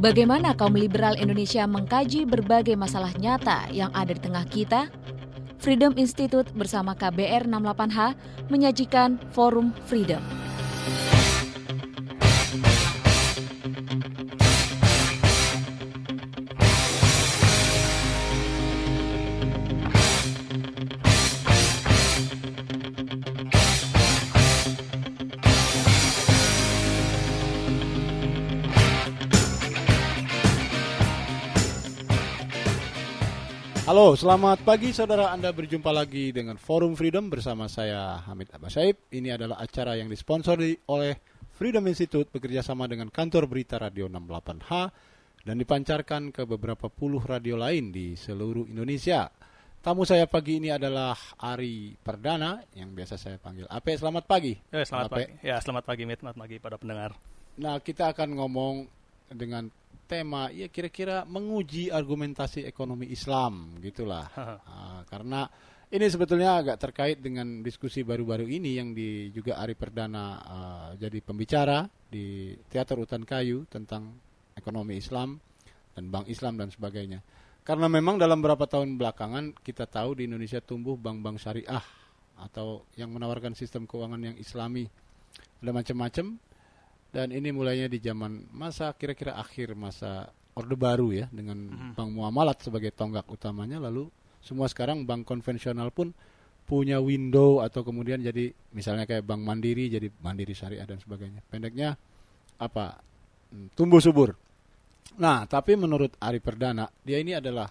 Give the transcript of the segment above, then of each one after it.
Bagaimana kaum liberal Indonesia mengkaji berbagai masalah nyata yang ada di tengah kita? Freedom Institute bersama KBR 68H menyajikan Forum Freedom. Halo, selamat pagi saudara. Anda berjumpa lagi dengan Forum Freedom bersama saya Hamid Abasaib. Ini adalah acara yang disponsori oleh Freedom Institute bekerja sama dengan kantor berita Radio 68H dan dipancarkan ke beberapa puluh radio lain di seluruh Indonesia. Tamu saya pagi ini adalah Ari Perdana yang biasa saya panggil Ape. Selamat pagi. Ya, selamat Ape. pagi. Ya, selamat pagi, Mit. Selamat pagi pada pendengar. Nah, kita akan ngomong dengan tema ya kira-kira menguji argumentasi ekonomi Islam gitulah uh, karena ini sebetulnya agak terkait dengan diskusi baru-baru ini yang di juga Ari Perdana uh, jadi pembicara di Teater Utan Kayu tentang ekonomi Islam dan bank Islam dan sebagainya. Karena memang dalam beberapa tahun belakangan kita tahu di Indonesia tumbuh bank-bank syariah atau yang menawarkan sistem keuangan yang islami. Ada macam-macam dan ini mulainya di zaman masa kira-kira akhir masa Orde Baru ya dengan hmm. Bank Muamalat sebagai tonggak utamanya lalu semua sekarang bank konvensional pun punya window atau kemudian jadi misalnya kayak Bank Mandiri jadi Mandiri Syariah dan sebagainya. Pendeknya apa? Hmm, tumbuh subur. Nah, tapi menurut Ari Perdana, dia ini adalah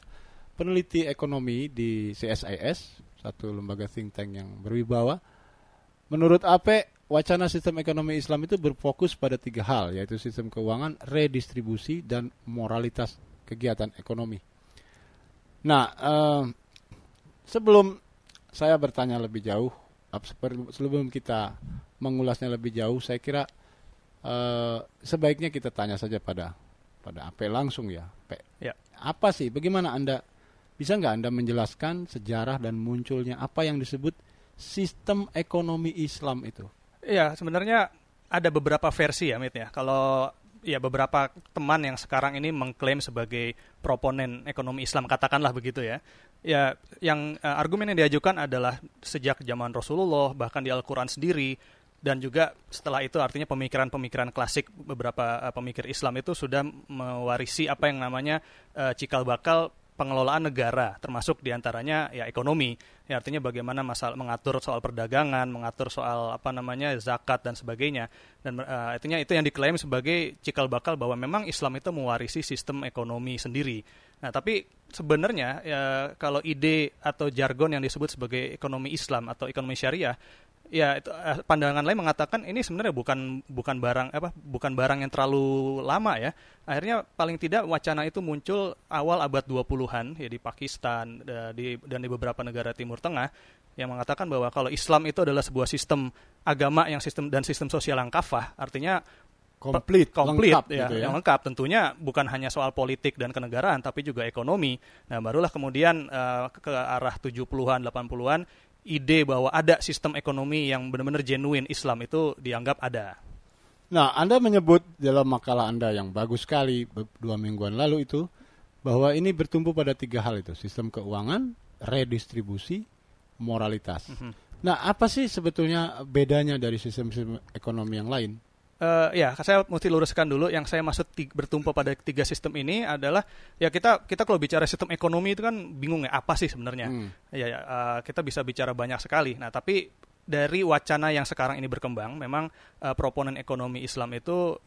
peneliti ekonomi di CSIS, satu lembaga think tank yang berwibawa. Menurut Ape, wacana sistem ekonomi Islam itu berfokus pada tiga hal, yaitu sistem keuangan, redistribusi, dan moralitas kegiatan ekonomi. Nah, eh, sebelum saya bertanya lebih jauh, sebelum kita mengulasnya lebih jauh, saya kira eh, sebaiknya kita tanya saja pada pada AP langsung ya, P. Ya. Apa sih? Bagaimana anda bisa nggak anda menjelaskan sejarah dan munculnya apa yang disebut sistem ekonomi Islam itu? Iya, sebenarnya ada beberapa versi ya, Mit ya. Kalau ya beberapa teman yang sekarang ini mengklaim sebagai proponen ekonomi Islam katakanlah begitu ya. Ya, yang uh, argumen yang diajukan adalah sejak zaman Rasulullah bahkan di Al-Qur'an sendiri dan juga setelah itu artinya pemikiran-pemikiran klasik beberapa uh, pemikir Islam itu sudah mewarisi apa yang namanya uh, cikal bakal pengelolaan negara, termasuk di antaranya ya ekonomi. Ya, artinya bagaimana masalah mengatur soal perdagangan, mengatur soal apa namanya zakat dan sebagainya. Dan uh, artinya itu yang diklaim sebagai cikal bakal bahwa memang Islam itu mewarisi sistem ekonomi sendiri. Nah, tapi sebenarnya ya kalau ide atau jargon yang disebut sebagai ekonomi Islam atau ekonomi syariah ya itu eh, pandangan lain mengatakan ini sebenarnya bukan bukan barang apa bukan barang yang terlalu lama ya. Akhirnya paling tidak wacana itu muncul awal abad 20-an ya di Pakistan di, dan di beberapa negara Timur Tengah yang mengatakan bahwa kalau Islam itu adalah sebuah sistem agama yang sistem dan sistem sosial yang kafah, artinya komplit, komplit lengkap, ya, gitu ya, yang lengkap. Tentunya bukan hanya soal politik dan kenegaraan, tapi juga ekonomi. Nah, barulah kemudian uh, ke arah 70-an, 80-an ide bahwa ada sistem ekonomi yang benar-benar genuine Islam itu dianggap ada. Nah, Anda menyebut dalam makalah Anda yang bagus sekali dua mingguan lalu itu bahwa ini bertumbuh pada tiga hal itu, sistem keuangan, redistribusi, moralitas. Mm -hmm. Nah, apa sih sebetulnya bedanya dari sistem-sistem ekonomi yang lain? Uh, ya saya mesti luruskan dulu. Yang saya maksud bertumpu pada tiga sistem ini adalah ya kita kita kalau bicara sistem ekonomi itu kan bingung ya apa sih sebenarnya? Hmm. ya, ya uh, kita bisa bicara banyak sekali. Nah tapi dari wacana yang sekarang ini berkembang memang uh, proponen ekonomi Islam itu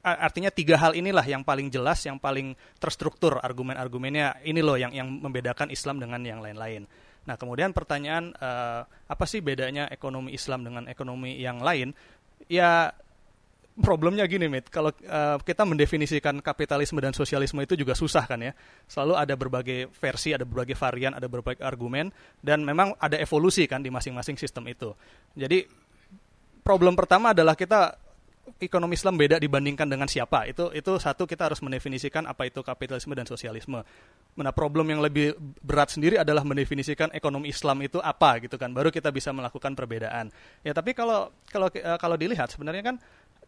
artinya tiga hal inilah yang paling jelas yang paling terstruktur argumen-argumennya. Ini loh yang yang membedakan Islam dengan yang lain-lain. Nah kemudian pertanyaan uh, apa sih bedanya ekonomi Islam dengan ekonomi yang lain? Ya problemnya gini, Mit. Kalau uh, kita mendefinisikan kapitalisme dan sosialisme itu juga susah kan ya. Selalu ada berbagai versi, ada berbagai varian, ada berbagai argumen, dan memang ada evolusi kan di masing-masing sistem itu. Jadi problem pertama adalah kita ekonomi Islam beda dibandingkan dengan siapa. Itu itu satu kita harus mendefinisikan apa itu kapitalisme dan sosialisme. Mana problem yang lebih berat sendiri adalah mendefinisikan ekonomi Islam itu apa gitu kan. Baru kita bisa melakukan perbedaan. Ya tapi kalau kalau eh, kalau dilihat sebenarnya kan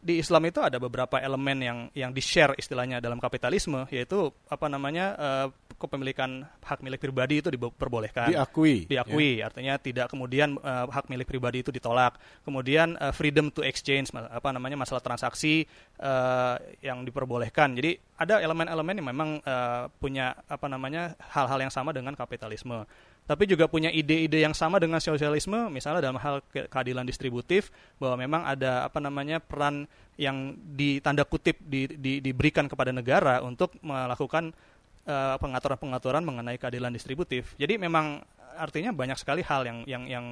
di Islam itu ada beberapa elemen yang yang di share istilahnya dalam kapitalisme yaitu apa namanya uh, kepemilikan hak milik pribadi itu diperbolehkan diakui diakui ya. artinya tidak kemudian uh, hak milik pribadi itu ditolak. Kemudian uh, freedom to exchange apa namanya masalah transaksi uh, yang diperbolehkan. Jadi ada elemen-elemen yang memang uh, punya apa namanya hal-hal yang sama dengan kapitalisme tapi juga punya ide-ide yang sama dengan sosialisme misalnya dalam hal keadilan distributif bahwa memang ada apa namanya peran yang ditanda kutip di, di, diberikan kepada negara untuk melakukan uh, pengaturan-pengaturan mengenai keadilan distributif. Jadi memang artinya banyak sekali hal yang yang yang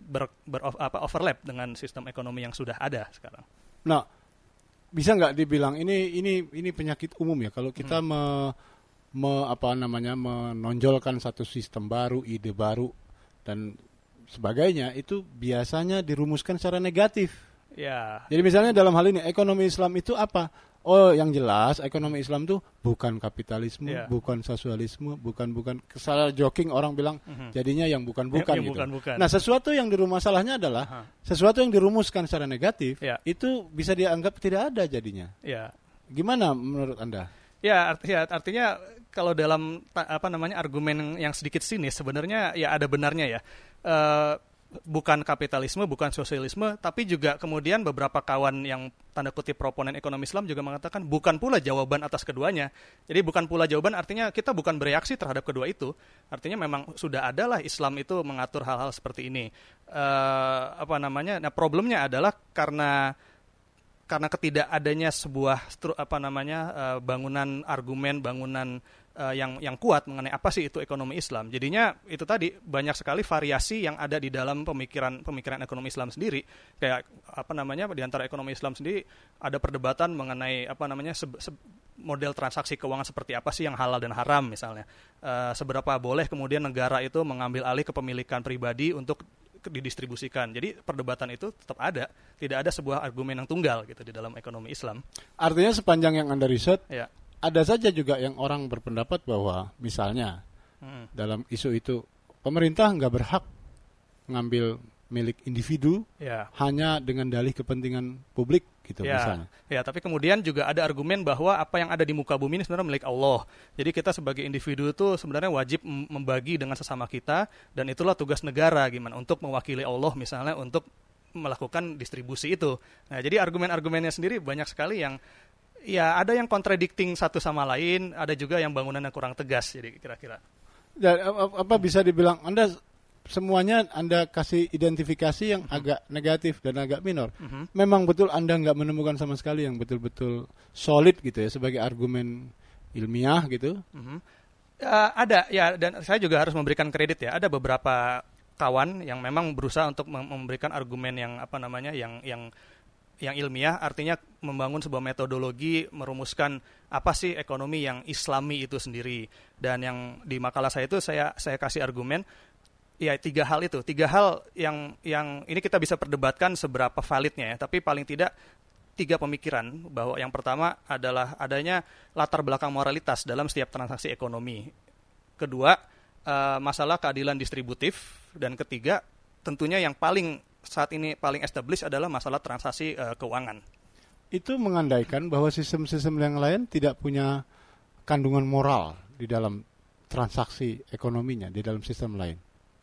ber apa overlap dengan sistem ekonomi yang sudah ada sekarang. Nah, bisa nggak dibilang ini ini ini penyakit umum ya kalau kita hmm. me, me, apa namanya menonjolkan satu sistem baru, ide baru dan sebagainya itu biasanya dirumuskan secara negatif. Ya. Jadi misalnya dalam hal ini ekonomi Islam itu apa? Oh, yang jelas ekonomi Islam itu bukan kapitalisme, yeah. bukan sosialisme, bukan bukan kesalahan joking orang bilang mm-hmm. jadinya yang bukan-bukan ya, gitu. Bukan, bukan. Nah, sesuatu yang di rumah salahnya adalah uh-huh. sesuatu yang dirumuskan secara negatif yeah. itu bisa dianggap tidak ada jadinya. Yeah. Gimana menurut Anda? Ya, artinya artinya kalau dalam apa namanya argumen yang sedikit sinis sebenarnya ya ada benarnya ya. Uh, bukan kapitalisme, bukan sosialisme, tapi juga kemudian beberapa kawan yang tanda kutip proponen ekonomi Islam juga mengatakan bukan pula jawaban atas keduanya. Jadi bukan pula jawaban artinya kita bukan bereaksi terhadap kedua itu. Artinya memang sudah adalah Islam itu mengatur hal-hal seperti ini. Uh, apa namanya? Nah problemnya adalah karena karena ketidakadanya sebuah apa namanya uh, bangunan argumen bangunan uh, yang yang kuat mengenai apa sih itu ekonomi Islam jadinya itu tadi banyak sekali variasi yang ada di dalam pemikiran pemikiran ekonomi Islam sendiri kayak apa namanya di antara ekonomi Islam sendiri ada perdebatan mengenai apa namanya se, se, model transaksi keuangan seperti apa sih yang halal dan haram misalnya uh, seberapa boleh kemudian negara itu mengambil alih kepemilikan pribadi untuk didistribusikan. Jadi perdebatan itu tetap ada, tidak ada sebuah argumen yang tunggal gitu di dalam ekonomi Islam. Artinya sepanjang yang Anda riset, ya. Ada saja juga yang orang berpendapat bahwa misalnya hmm. dalam isu itu pemerintah nggak berhak ngambil milik individu ya. hanya dengan dalih kepentingan publik gitu ya, misalnya. Ya, tapi kemudian juga ada argumen bahwa apa yang ada di muka bumi ini sebenarnya milik Allah. Jadi kita sebagai individu itu sebenarnya wajib membagi dengan sesama kita dan itulah tugas negara gimana untuk mewakili Allah misalnya untuk melakukan distribusi itu. Nah, jadi argumen-argumennya sendiri banyak sekali yang ya ada yang contradicting satu sama lain, ada juga yang bangunannya kurang tegas jadi kira-kira. Ya, apa bisa dibilang Anda semuanya Anda kasih identifikasi yang mm -hmm. agak negatif dan agak minor. Mm -hmm. Memang betul Anda nggak menemukan sama sekali yang betul-betul solid gitu ya sebagai argumen ilmiah gitu. Mm -hmm. uh, ada ya dan saya juga harus memberikan kredit ya. Ada beberapa kawan yang memang berusaha untuk memberikan argumen yang apa namanya yang yang yang ilmiah artinya membangun sebuah metodologi merumuskan apa sih ekonomi yang islami itu sendiri. Dan yang di makalah saya itu saya saya kasih argumen ya tiga hal itu. Tiga hal yang yang ini kita bisa perdebatkan seberapa validnya ya. Tapi paling tidak tiga pemikiran bahwa yang pertama adalah adanya latar belakang moralitas dalam setiap transaksi ekonomi. Kedua uh, masalah keadilan distributif. Dan ketiga tentunya yang paling saat ini paling established adalah masalah transaksi uh, keuangan itu mengandaikan bahwa sistem-sistem yang lain tidak punya kandungan moral di dalam transaksi ekonominya di dalam sistem lain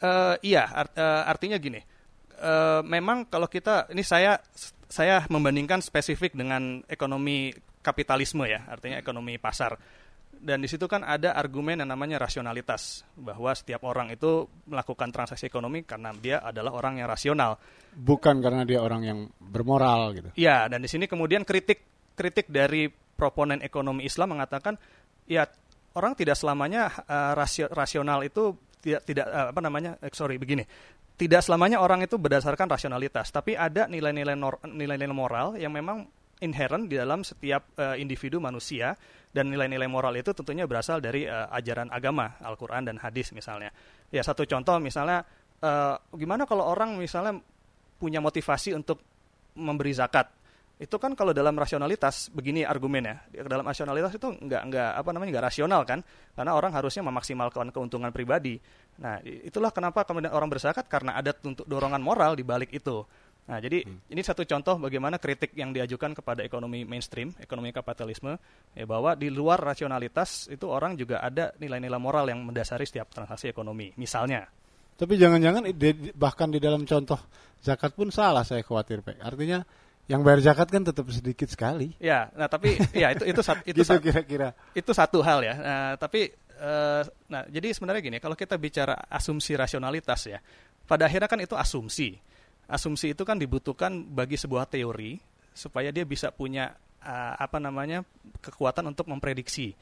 Uh, iya, art, uh, artinya gini. Uh, memang kalau kita ini saya saya membandingkan spesifik dengan ekonomi kapitalisme ya, artinya ekonomi pasar. Dan di situ kan ada argumen yang namanya rasionalitas bahwa setiap orang itu melakukan transaksi ekonomi karena dia adalah orang yang rasional. Bukan karena dia orang yang bermoral gitu. Iya, dan di sini kemudian kritik kritik dari proponen ekonomi Islam mengatakan ya orang tidak selamanya uh, rasio, rasional itu tidak tidak uh, apa namanya eh, sorry begini tidak selamanya orang itu berdasarkan rasionalitas tapi ada nilai-nilai nilai-nilai moral yang memang inherent di dalam setiap uh, individu manusia dan nilai-nilai moral itu tentunya berasal dari uh, ajaran agama Al-Qur'an dan hadis misalnya. Ya satu contoh misalnya uh, gimana kalau orang misalnya punya motivasi untuk memberi zakat? Itu kan kalau dalam rasionalitas begini argumennya dalam rasionalitas itu nggak nggak apa namanya nggak rasional kan? Karena orang harusnya memaksimalkan keuntungan pribadi. Nah itulah kenapa kemudian orang berzakat karena ada dorongan moral di balik itu Nah, jadi hmm. ini satu contoh bagaimana kritik yang diajukan kepada ekonomi mainstream, ekonomi kapitalisme, ya bahwa di luar rasionalitas itu orang juga ada nilai-nilai moral yang mendasari setiap transaksi ekonomi. Misalnya. Tapi jangan-jangan bahkan di dalam contoh zakat pun salah saya khawatir, Pak. Artinya yang bayar zakat kan tetap sedikit sekali. Ya, nah tapi ya itu itu itu gitu kira-kira. Itu satu hal ya. Nah, tapi uh, nah jadi sebenarnya gini, kalau kita bicara asumsi rasionalitas ya, pada akhirnya kan itu asumsi asumsi itu kan dibutuhkan bagi sebuah teori supaya dia bisa punya uh, apa namanya kekuatan untuk memprediksi.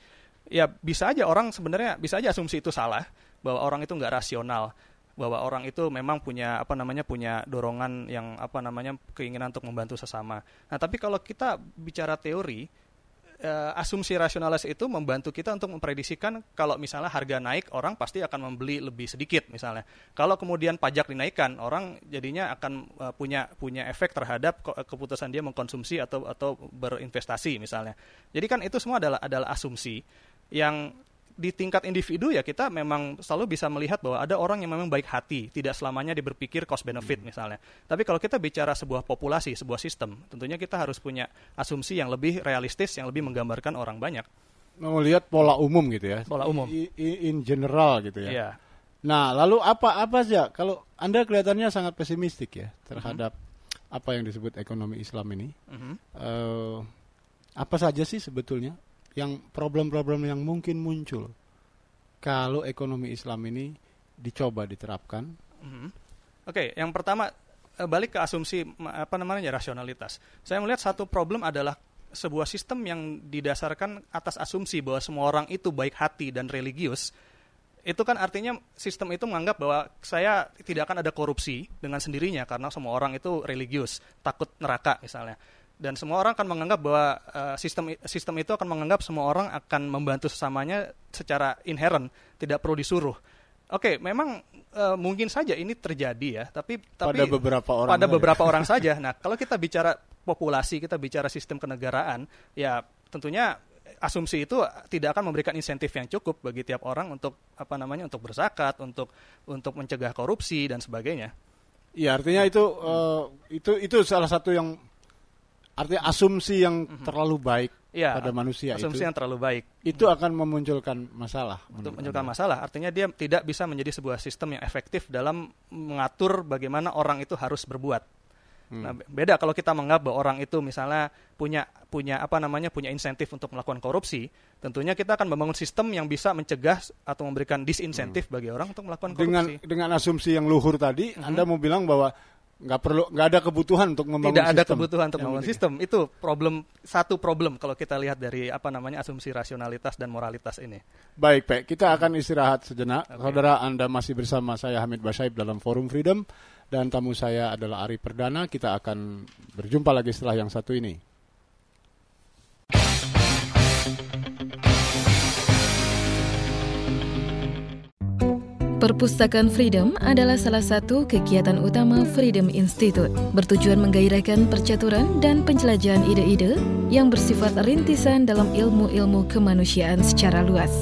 Ya bisa aja orang sebenarnya bisa aja asumsi itu salah bahwa orang itu nggak rasional bahwa orang itu memang punya apa namanya punya dorongan yang apa namanya keinginan untuk membantu sesama. Nah tapi kalau kita bicara teori uh, asumsi rasionalis itu membantu kita untuk memprediksikan kalau misalnya harga naik orang pasti akan membeli lebih sedikit misalnya. Kalau kemudian pajak dinaikkan orang jadinya akan uh, punya punya efek terhadap keputusan dia mengkonsumsi atau atau berinvestasi misalnya. Jadi kan itu semua adalah adalah asumsi yang di tingkat individu ya kita memang selalu bisa melihat bahwa ada orang yang memang baik hati, tidak selamanya dia berpikir cost benefit hmm. misalnya. Tapi kalau kita bicara sebuah populasi, sebuah sistem, tentunya kita harus punya asumsi yang lebih realistis, yang lebih menggambarkan orang banyak. Melihat pola umum gitu ya. Pola umum. In, in general gitu ya. Yeah. Nah, lalu apa apa saja kalau Anda kelihatannya sangat pesimistik ya terhadap mm -hmm. apa yang disebut ekonomi Islam ini. Mm -hmm. uh, apa saja sih sebetulnya yang problem-problem yang mungkin muncul kalau ekonomi Islam ini dicoba diterapkan. Mm-hmm. Oke, okay, yang pertama eh, balik ke asumsi apa namanya rasionalitas. Saya melihat satu problem adalah sebuah sistem yang didasarkan atas asumsi bahwa semua orang itu baik hati dan religius. Itu kan artinya sistem itu menganggap bahwa saya tidak akan ada korupsi dengan sendirinya karena semua orang itu religius, takut neraka misalnya dan semua orang akan menganggap bahwa uh, sistem sistem itu akan menganggap semua orang akan membantu sesamanya secara inherent, tidak perlu disuruh. Oke, okay, memang uh, mungkin saja ini terjadi ya, tapi tapi pada beberapa orang pada beberapa orang saja. Nah, kalau kita bicara populasi, kita bicara sistem kenegaraan, ya tentunya asumsi itu tidak akan memberikan insentif yang cukup bagi tiap orang untuk apa namanya untuk berzakat, untuk untuk mencegah korupsi dan sebagainya. Iya, artinya itu uh, itu itu salah satu yang Artinya asumsi yang mm-hmm. terlalu baik ya, pada manusia asumsi itu, yang terlalu baik itu akan memunculkan masalah. Untuk memunculkan masalah, artinya dia tidak bisa menjadi sebuah sistem yang efektif dalam mengatur bagaimana orang itu harus berbuat. Hmm. Nah, beda kalau kita menganggap bahwa orang itu misalnya punya punya apa namanya punya insentif untuk melakukan korupsi, tentunya kita akan membangun sistem yang bisa mencegah atau memberikan disinsentif hmm. bagi orang untuk melakukan korupsi. Dengan dengan asumsi yang luhur tadi, hmm. Anda mau bilang bahwa nggak perlu nggak ada kebutuhan untuk membangun tidak ada kebutuhan untuk membangun sistem. Itu problem satu problem kalau kita lihat dari apa namanya asumsi rasionalitas dan moralitas ini. Baik pak. Kita akan istirahat sejenak. Okay. saudara anda masih bersama saya Hamid Basyaib dalam forum Freedom. Dan tamu saya adalah Ari Perdana. Kita akan berjumpa lagi setelah yang satu ini Perpustakaan Freedom adalah salah satu kegiatan utama Freedom Institute, bertujuan menggairahkan percaturan dan penjelajahan ide-ide yang bersifat rintisan dalam ilmu-ilmu kemanusiaan secara luas.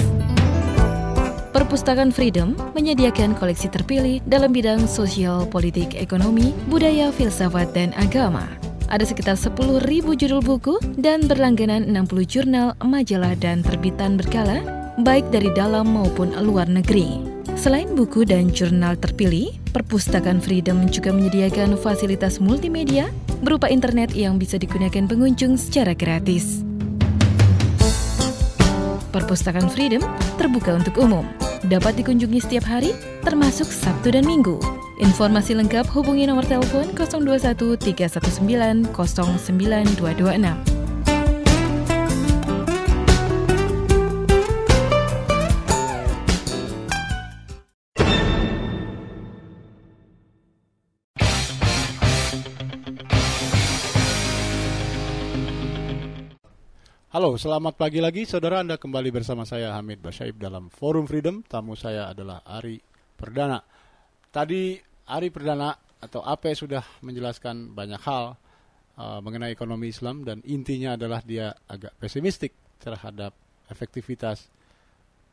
Perpustakaan Freedom menyediakan koleksi terpilih dalam bidang sosial, politik, ekonomi, budaya, filsafat, dan agama. Ada sekitar 10.000 judul buku dan berlangganan 60 jurnal, majalah, dan terbitan berkala, baik dari dalam maupun luar negeri. Selain buku dan jurnal terpilih, Perpustakaan Freedom juga menyediakan fasilitas multimedia berupa internet yang bisa digunakan pengunjung secara gratis. Perpustakaan Freedom terbuka untuk umum, dapat dikunjungi setiap hari, termasuk Sabtu dan Minggu. Informasi lengkap hubungi nomor telepon 021 319 09226. Halo, selamat pagi lagi saudara Anda kembali bersama saya Hamid Basyaib dalam Forum Freedom. Tamu saya adalah Ari Perdana. Tadi Ari Perdana atau AP sudah menjelaskan banyak hal uh, mengenai ekonomi Islam dan intinya adalah dia agak pesimistik terhadap efektivitas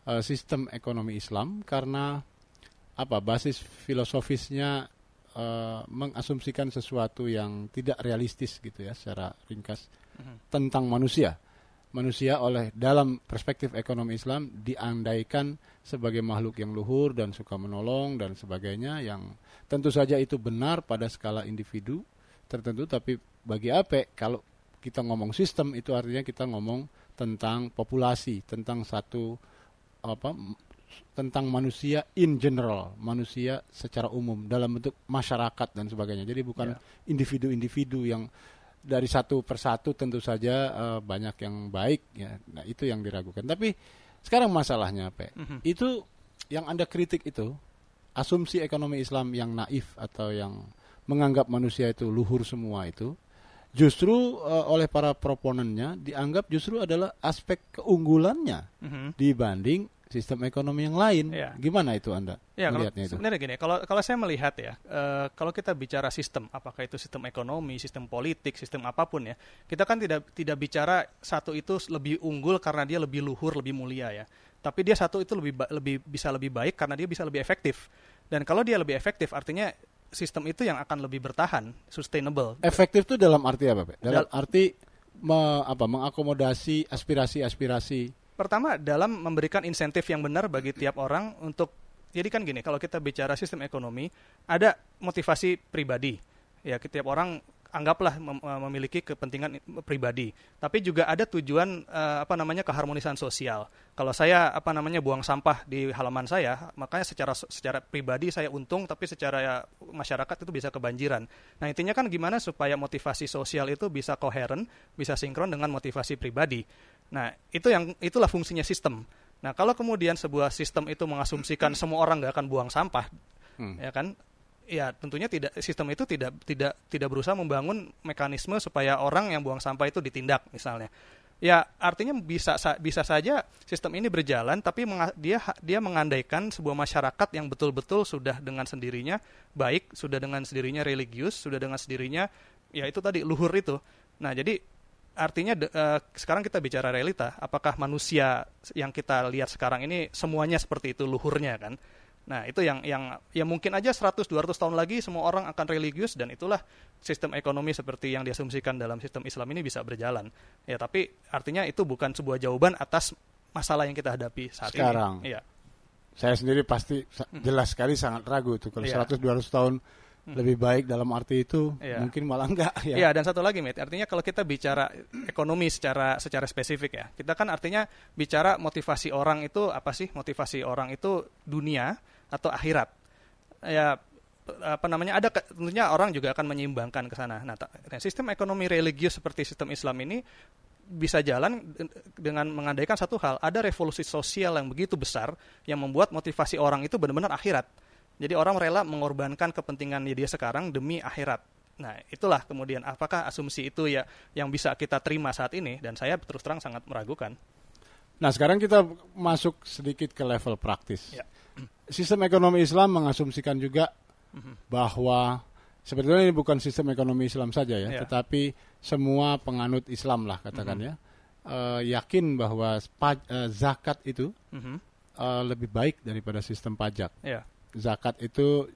uh, sistem ekonomi Islam karena apa basis filosofisnya uh, mengasumsikan sesuatu yang tidak realistis gitu ya secara ringkas uh-huh. tentang manusia. Manusia oleh dalam perspektif ekonomi Islam diandaikan sebagai makhluk yang luhur dan suka menolong dan sebagainya yang tentu saja itu benar pada skala individu tertentu tapi bagi apa kalau kita ngomong sistem itu artinya kita ngomong tentang populasi, tentang satu apa tentang manusia in general, manusia secara umum dalam bentuk masyarakat dan sebagainya. Jadi bukan ya. individu-individu yeah. yang dari satu persatu tentu saja uh, banyak yang baik ya. Nah, itu yang diragukan. Tapi sekarang masalahnya apa? Mm-hmm. Itu yang Anda kritik itu asumsi ekonomi Islam yang naif atau yang menganggap manusia itu luhur semua itu justru uh, oleh para proponennya dianggap justru adalah aspek keunggulannya mm-hmm. dibanding sistem ekonomi yang lain. Ya. Gimana itu Anda ya, melihatnya kalau, itu? Sebenarnya gini, kalau kalau saya melihat ya, uh, kalau kita bicara sistem, apakah itu sistem ekonomi, sistem politik, sistem apa pun ya, kita kan tidak tidak bicara satu itu lebih unggul karena dia lebih luhur, lebih mulia ya. Tapi dia satu itu lebih lebih bisa lebih baik karena dia bisa lebih efektif. Dan kalau dia lebih efektif, artinya sistem itu yang akan lebih bertahan, sustainable. Efektif itu dalam arti apa, Pak? Dalam Dal arti me, apa mengakomodasi aspirasi-aspirasi Pertama dalam memberikan insentif yang benar bagi tiap orang untuk jadi kan gini, kalau kita bicara sistem ekonomi, ada motivasi pribadi. Ya, tiap orang anggaplah mem memiliki kepentingan pribadi, tapi juga ada tujuan uh, apa namanya keharmonisan sosial. Kalau saya apa namanya buang sampah di halaman saya, makanya secara secara pribadi saya untung, tapi secara ya, masyarakat itu bisa kebanjiran. Nah intinya kan gimana supaya motivasi sosial itu bisa koheren, bisa sinkron dengan motivasi pribadi. Nah, itu yang itulah fungsinya sistem. Nah, kalau kemudian sebuah sistem itu mengasumsikan semua orang nggak akan buang sampah, hmm. ya kan? Ya, tentunya tidak sistem itu tidak tidak tidak berusaha membangun mekanisme supaya orang yang buang sampah itu ditindak misalnya. Ya, artinya bisa bisa saja sistem ini berjalan tapi dia dia mengandaikan sebuah masyarakat yang betul-betul sudah dengan sendirinya baik, sudah dengan sendirinya religius, sudah dengan sendirinya ya itu tadi luhur itu. Nah, jadi artinya uh, sekarang kita bicara realita, apakah manusia yang kita lihat sekarang ini semuanya seperti itu luhurnya kan? Nah, itu yang yang ya mungkin aja 100 200 tahun lagi semua orang akan religius dan itulah sistem ekonomi seperti yang diasumsikan dalam sistem Islam ini bisa berjalan. Ya, tapi artinya itu bukan sebuah jawaban atas masalah yang kita hadapi saat sekarang. ini. Iya. Saya sendiri pasti jelas sekali sangat ragu itu kalau iya. 100 200 tahun Hmm. Lebih baik dalam arti itu yeah. mungkin malah enggak ya. Iya, dan satu lagi, Mit. Artinya kalau kita bicara ekonomi secara secara spesifik ya. Kita kan artinya bicara motivasi orang itu apa sih? Motivasi orang itu dunia atau akhirat. Ya apa namanya ada tentunya orang juga akan menyeimbangkan ke sana. Nah, sistem ekonomi religius seperti sistem Islam ini bisa jalan dengan mengandaikan satu hal, ada revolusi sosial yang begitu besar yang membuat motivasi orang itu benar-benar akhirat jadi orang rela mengorbankan kepentingan dia sekarang demi akhirat. Nah, itulah kemudian apakah asumsi itu ya yang bisa kita terima saat ini dan saya terus terang sangat meragukan. Nah, sekarang kita masuk sedikit ke level praktis. Ya. Sistem ekonomi Islam mengasumsikan juga mhm. bahwa sebetulnya ini bukan sistem ekonomi Islam saja ya, ya. tetapi semua penganut Islam lah katakan mm-hmm. ya, uh, yakin bahwa uh, zakat itu mm-hmm. uh, lebih baik daripada sistem pajak. Ya zakat itu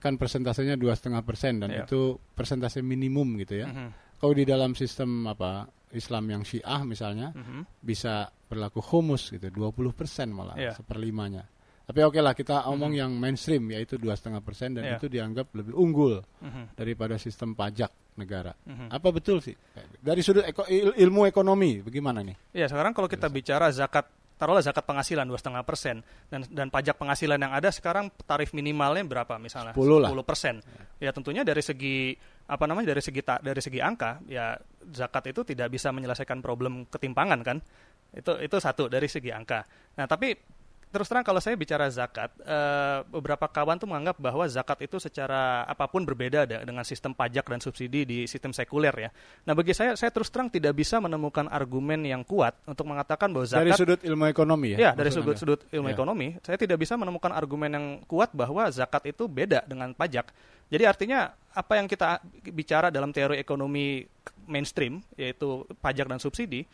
kan persentasenya dua setengah persen dan yeah. itu persentase minimum gitu ya. Mm -hmm. Kalau di dalam sistem apa Islam yang Syiah misalnya mm -hmm. bisa berlaku humus gitu 20 persen malah yeah. seperlimanya. Tapi oke okay lah kita omong mm -hmm. yang mainstream yaitu dua setengah persen dan yeah. itu dianggap lebih unggul mm -hmm. daripada sistem pajak negara. Mm -hmm. Apa betul sih dari sudut eko, ilmu ekonomi bagaimana nih? Ya sekarang kalau kita bicara zakat taruhlah zakat penghasilan dua setengah persen. Dan dan pajak penghasilan yang ada sekarang tarif minimalnya berapa misalnya? 10 persen. Ya tentunya dari segi apa namanya dari segi dari segi angka ya zakat itu tidak bisa menyelesaikan problem ketimpangan kan? Itu itu satu dari segi angka. Nah tapi terus terang kalau saya bicara zakat, uh, beberapa kawan tuh menganggap bahwa zakat itu secara apa pun berbeda dengan sistem pajak dan subsidi di sistem sekuler ya. Nah bagi saya, saya terus terang tidak bisa menemukan argumen yang kuat untuk mengatakan bahwa zakat dari sudut ilmu ekonomi ya. Ya dari sudut sudut ilmu ya. ekonomi, saya tidak bisa menemukan argumen yang kuat bahwa zakat itu beda dengan pajak. Jadi artinya apa yang kita bicara dalam teori ekonomi mainstream yaitu pajak dan subsidi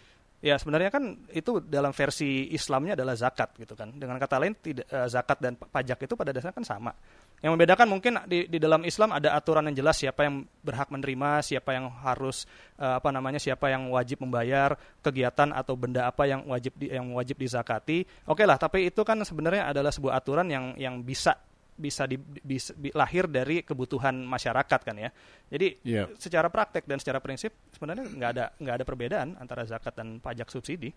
Ya sebenarnya kan itu dalam versi Islamnya adalah zakat gitu kan. Dengan kata lain tidak uh, zakat dan pajak itu pada dasarnya kan sama. Yang membedakan mungkin di, di dalam Islam ada aturan yang jelas siapa yang berhak menerima, siapa yang harus uh, apa namanya, siapa yang wajib membayar kegiatan atau benda apa yang wajib di, yang wajib dizakati. Oke okay lah, tapi itu kan sebenarnya adalah sebuah aturan yang yang bisa bisa, di, bisa di, lahir dari kebutuhan masyarakat kan ya. Jadi yeah. secara praktek dan secara prinsip sebenarnya nggak ada nggak ada perbedaan antara zakat dan pajak subsidi.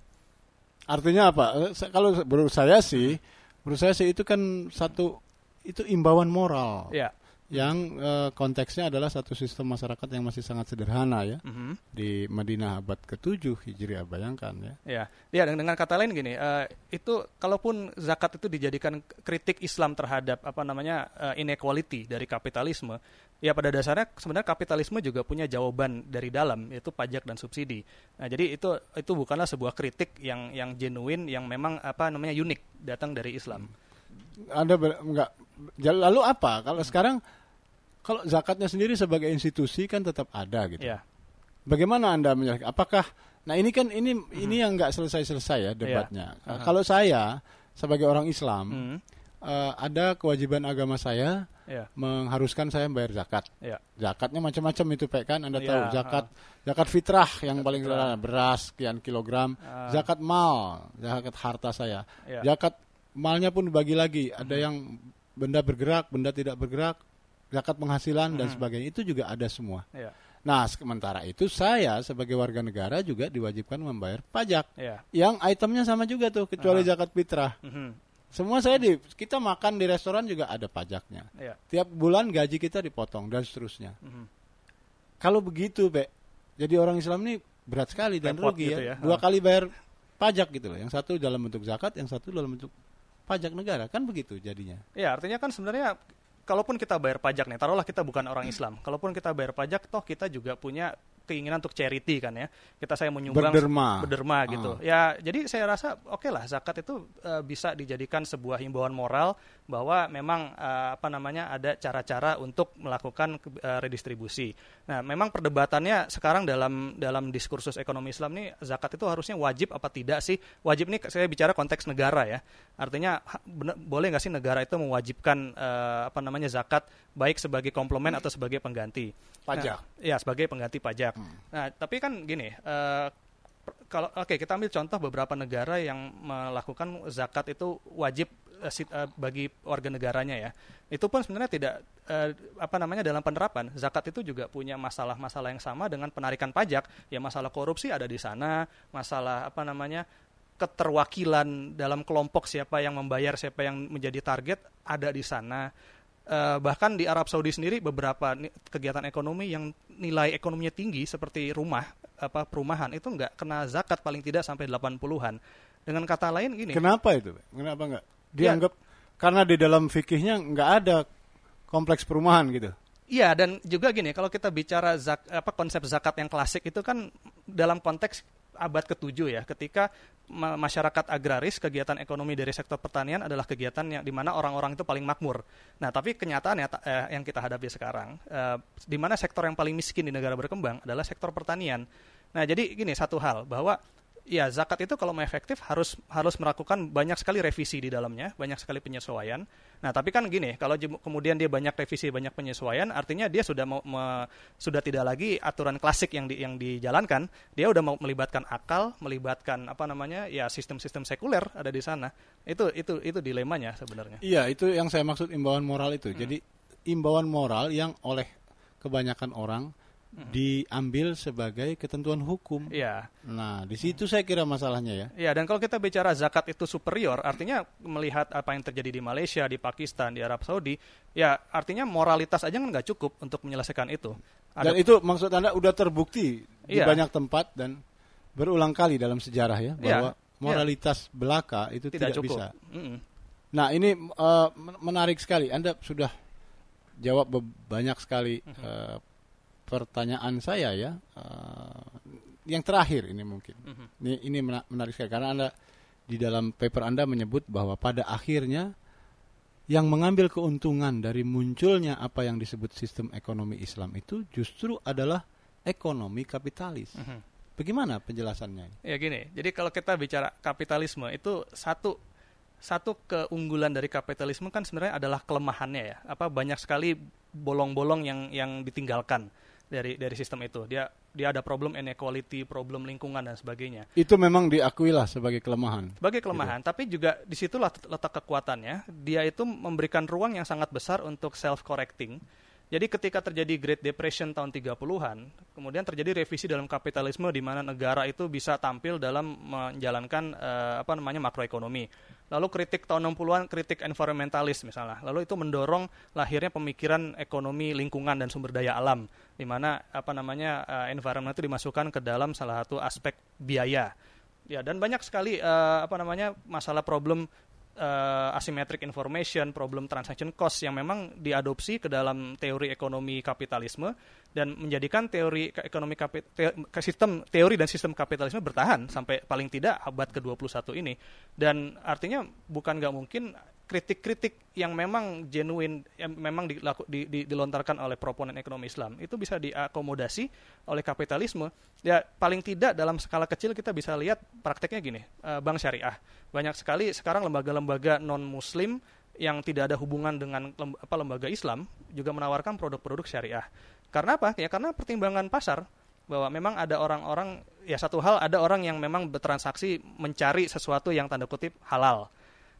Artinya apa? Eh, kalau menurut saya sih, menurut saya sih itu kan satu itu imbauan moral. Yeah yang uh, konteksnya adalah satu sistem masyarakat yang masih sangat sederhana ya mm -hmm. di Madinah abad ke-7 Hijriah bayangkan ya. Ya, ya dengan kata lain gini, uh, itu kalaupun zakat itu dijadikan kritik Islam terhadap apa namanya uh, inequality dari kapitalisme, ya pada dasarnya sebenarnya kapitalisme juga punya jawaban dari dalam yaitu pajak dan subsidi. Nah, jadi itu itu bukanlah sebuah kritik yang yang genuine yang memang apa namanya unik datang dari Islam. Anda enggak lalu apa kalau sekarang kalau zakatnya sendiri sebagai institusi kan tetap ada gitu. Yeah. Bagaimana Anda menjelaskan? Apakah nah ini kan ini mm -hmm. ini yang nggak selesai-selesai ya debatnya. Yeah. Uh -huh. Kalau saya sebagai orang Islam mm -hmm. uh, ada kewajiban agama saya yeah. mengharuskan saya membayar zakat. Yeah. Zakatnya macam-macam itu Pak kan Anda yeah. tahu zakat uh. zakat fitrah yang zakat paling sederhana beras sekian kilogram, uh. zakat mal, zakat harta saya. Yeah. Zakat malnya pun dibagi lagi, ada hmm. yang benda bergerak, benda tidak bergerak, zakat penghasilan hmm. dan sebagainya itu juga ada semua. Yeah. Nah, sementara itu saya sebagai warga negara juga diwajibkan membayar pajak. Yeah. Yang itemnya sama juga tuh kecuali uh -huh. zakat fitrah. -hmm. Semua saya di kita makan di restoran juga ada pajaknya. Yeah. Tiap bulan gaji kita dipotong dan seterusnya. Mm -hmm. Kalau begitu, Be, jadi orang Islam ini berat sekali dan Repot rugi gitu ya. ya. Dua kali bayar pajak gitu loh. Yang satu dalam bentuk zakat, yang satu dalam bentuk pajak negara. Kan begitu jadinya. Ya, artinya kan sebenarnya kalaupun kita bayar pajak nih, taruhlah kita bukan orang Islam, kalaupun kita bayar pajak, toh kita juga punya keinginan untuk charity kan ya. Kita saya menyumbang berderma, berderma gitu. Uh. Ya, jadi saya rasa oke okay lah zakat itu uh, bisa dijadikan sebuah himbauan moral bahwa memang uh, apa namanya ada cara-cara untuk melakukan uh, redistribusi. Nah, memang perdebatannya sekarang dalam dalam diskursus ekonomi Islam nih zakat itu harusnya wajib apa tidak sih? Wajib nih saya bicara konteks negara ya. Artinya bener, boleh nggak sih negara itu mewajibkan uh, apa namanya zakat baik sebagai komplement atau sebagai pengganti pajak? Nah, ya, sebagai pengganti pajak. Hmm. Nah, tapi kan gini, uh, kalau oke okay, kita ambil contoh beberapa negara yang melakukan zakat itu wajib uh, bagi warga negaranya ya. Itu pun sebenarnya tidak uh, apa namanya dalam penerapan zakat itu juga punya masalah-masalah yang sama dengan penarikan pajak. Ya masalah korupsi ada di sana, masalah apa namanya keterwakilan dalam kelompok siapa yang membayar, siapa yang menjadi target ada di sana. Uh, bahkan di Arab Saudi sendiri beberapa kegiatan ekonomi yang nilai ekonominya tinggi seperti rumah apa perumahan itu nggak kena zakat paling tidak sampai 80-an. Dengan kata lain gini. Kenapa itu? Kenapa nggak? dianggap ya. karena di dalam fikihnya nggak ada kompleks perumahan gitu. Iya dan juga gini kalau kita bicara zak, apa konsep zakat yang klasik itu kan dalam konteks abad ke-7 ya ketika masyarakat agraris kegiatan ekonomi dari sektor pertanian adalah kegiatan yang di mana orang-orang itu paling makmur. Nah, tapi kenyataannya eh, yang kita hadapi sekarang eh, di mana sektor yang paling miskin di negara berkembang adalah sektor pertanian. Nah, jadi gini satu hal bahwa ya zakat itu kalau mau efektif harus harus melakukan banyak sekali revisi di dalamnya, banyak sekali penyesuaian. Nah, tapi kan gini, kalau kemudian dia banyak revisi, banyak penyesuaian, artinya dia sudah mau me, sudah tidak lagi aturan klasik yang di, yang dijalankan, dia udah mau melibatkan akal, melibatkan apa namanya? ya sistem-sistem sekuler ada di sana. Itu itu itu dilemanya sebenarnya. Iya, itu yang saya maksud imbauan moral itu. Hmm. Jadi imbauan moral yang oleh kebanyakan orang. Diambil sebagai ketentuan hukum. Iya. Nah, di situ saya kira masalahnya ya. Iya, dan kalau kita bicara zakat itu superior, artinya melihat apa yang terjadi di Malaysia, di Pakistan, di Arab Saudi, ya artinya moralitas aja kan nggak cukup untuk menyelesaikan itu. Ada... Dan itu maksud Anda udah terbukti di iya. banyak tempat dan berulang kali dalam sejarah ya iya. bahwa iya. moralitas iya. belaka itu tidak, tidak cukup. bisa. Mm -mm. Nah, ini uh, menarik sekali. Anda sudah jawab banyak sekali mm -hmm. uh, pertanyaan saya ya uh, yang terakhir ini mungkin mm-hmm. ini ini menarik sekali karena anda di dalam paper anda menyebut bahwa pada akhirnya yang mengambil keuntungan dari munculnya apa yang disebut sistem ekonomi Islam itu justru adalah ekonomi kapitalis. Mm-hmm. Bagaimana penjelasannya? Ya gini, jadi kalau kita bicara kapitalisme itu satu satu keunggulan dari kapitalisme kan sebenarnya adalah kelemahannya ya. Apa banyak sekali bolong-bolong yang yang ditinggalkan dari dari sistem itu. Dia dia ada problem inequality, problem lingkungan dan sebagainya. Itu memang diakui lah sebagai kelemahan. Sebagai kelemahan, gitu. tapi juga di situlah letak kekuatannya. Dia itu memberikan ruang yang sangat besar untuk self correcting jadi ketika terjadi Great Depression tahun 30-an, kemudian terjadi revisi dalam kapitalisme di mana negara itu bisa tampil dalam menjalankan uh, apa namanya makroekonomi. Lalu kritik tahun 60-an kritik environmentalis misalnya. Lalu itu mendorong lahirnya pemikiran ekonomi lingkungan dan sumber daya alam di mana apa namanya uh, environment itu dimasukkan ke dalam salah satu aspek biaya. Ya, dan banyak sekali uh, apa namanya masalah problem uh, asymmetric information, problem transaction cost yang memang diadopsi ke dalam teori ekonomi kapitalisme dan menjadikan teori ekonomi kapit, te, sistem teori dan sistem kapitalisme bertahan sampai paling tidak abad ke-21 ini. Dan artinya bukan nggak mungkin kritik-kritik yang memang genuine yang memang dilaku, di, di, dilontarkan oleh proponen ekonomi Islam itu bisa diakomodasi oleh kapitalisme. Ya paling tidak dalam skala kecil kita bisa lihat prakteknya gini uh, bank syariah. Banyak sekali sekarang lembaga-lembaga non muslim yang tidak ada hubungan dengan lembaga Islam juga menawarkan produk-produk syariah karena apa ya karena pertimbangan pasar bahwa memang ada orang-orang ya satu hal ada orang yang memang bertransaksi mencari sesuatu yang tanda kutip halal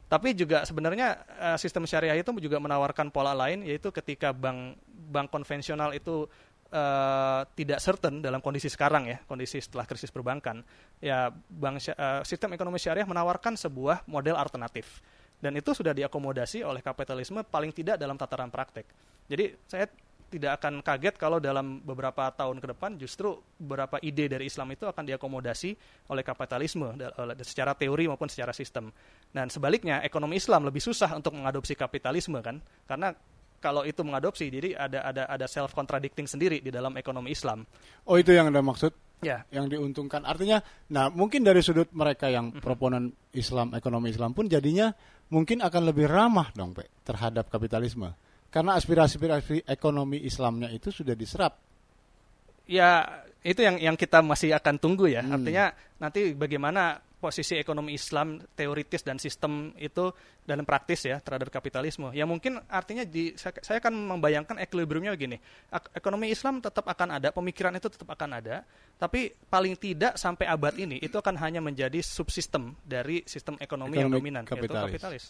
tapi juga sebenarnya uh, sistem syariah itu juga menawarkan pola lain yaitu ketika bank bank konvensional itu uh, tidak certain dalam kondisi sekarang ya, kondisi setelah krisis perbankan, ya bank uh, sistem ekonomi syariah menawarkan sebuah model alternatif. Dan itu sudah diakomodasi oleh kapitalisme paling tidak dalam tataran praktek. Jadi saya tidak akan kaget kalau dalam beberapa tahun ke depan justru beberapa ide dari Islam itu akan diakomodasi oleh kapitalisme secara teori maupun secara sistem. Dan sebaliknya ekonomi Islam lebih susah untuk mengadopsi kapitalisme kan karena kalau itu mengadopsi jadi ada ada ada self contradicting sendiri di dalam ekonomi Islam. Oh itu yang Anda maksud? Ya. Yang diuntungkan. Artinya nah mungkin dari sudut mereka yang mhm. proponen Islam ekonomi Islam pun jadinya mungkin akan lebih ramah dong Pak terhadap kapitalisme karena aspirasi-aspirasi ekonomi Islamnya itu sudah diserap. Ya, itu yang yang kita masih akan tunggu ya. Hmm. Artinya nanti bagaimana posisi ekonomi Islam teoritis dan sistem itu dalam praktis ya terhadap kapitalisme. Ya mungkin artinya di, saya, saya akan membayangkan equilibriumnya begini. Ekonomi Islam tetap akan ada, pemikiran itu tetap akan ada, tapi paling tidak sampai abad ini itu akan hanya menjadi subsistem dari sistem ekonomi, ekonomi yang dominan kapitalis. yaitu kapitalis.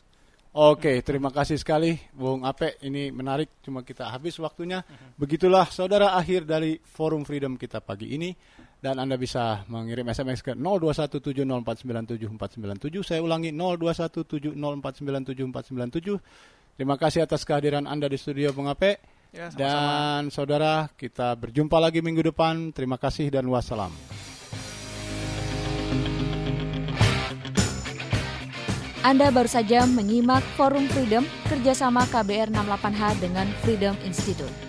Oke, terima kasih sekali Bung Ape. Ini menarik, cuma kita habis waktunya. Begitulah saudara akhir dari Forum Freedom kita pagi ini. Dan Anda bisa mengirim SMS ke 0217049747. Saya ulangi 0217049747. Terima kasih atas kehadiran Anda di studio Bung Ape. Ya, sama -sama. Dan saudara, kita berjumpa lagi minggu depan. Terima kasih dan wassalam. Anda baru saja menyimak Forum Freedom kerjasama KBR 68H dengan Freedom Institute.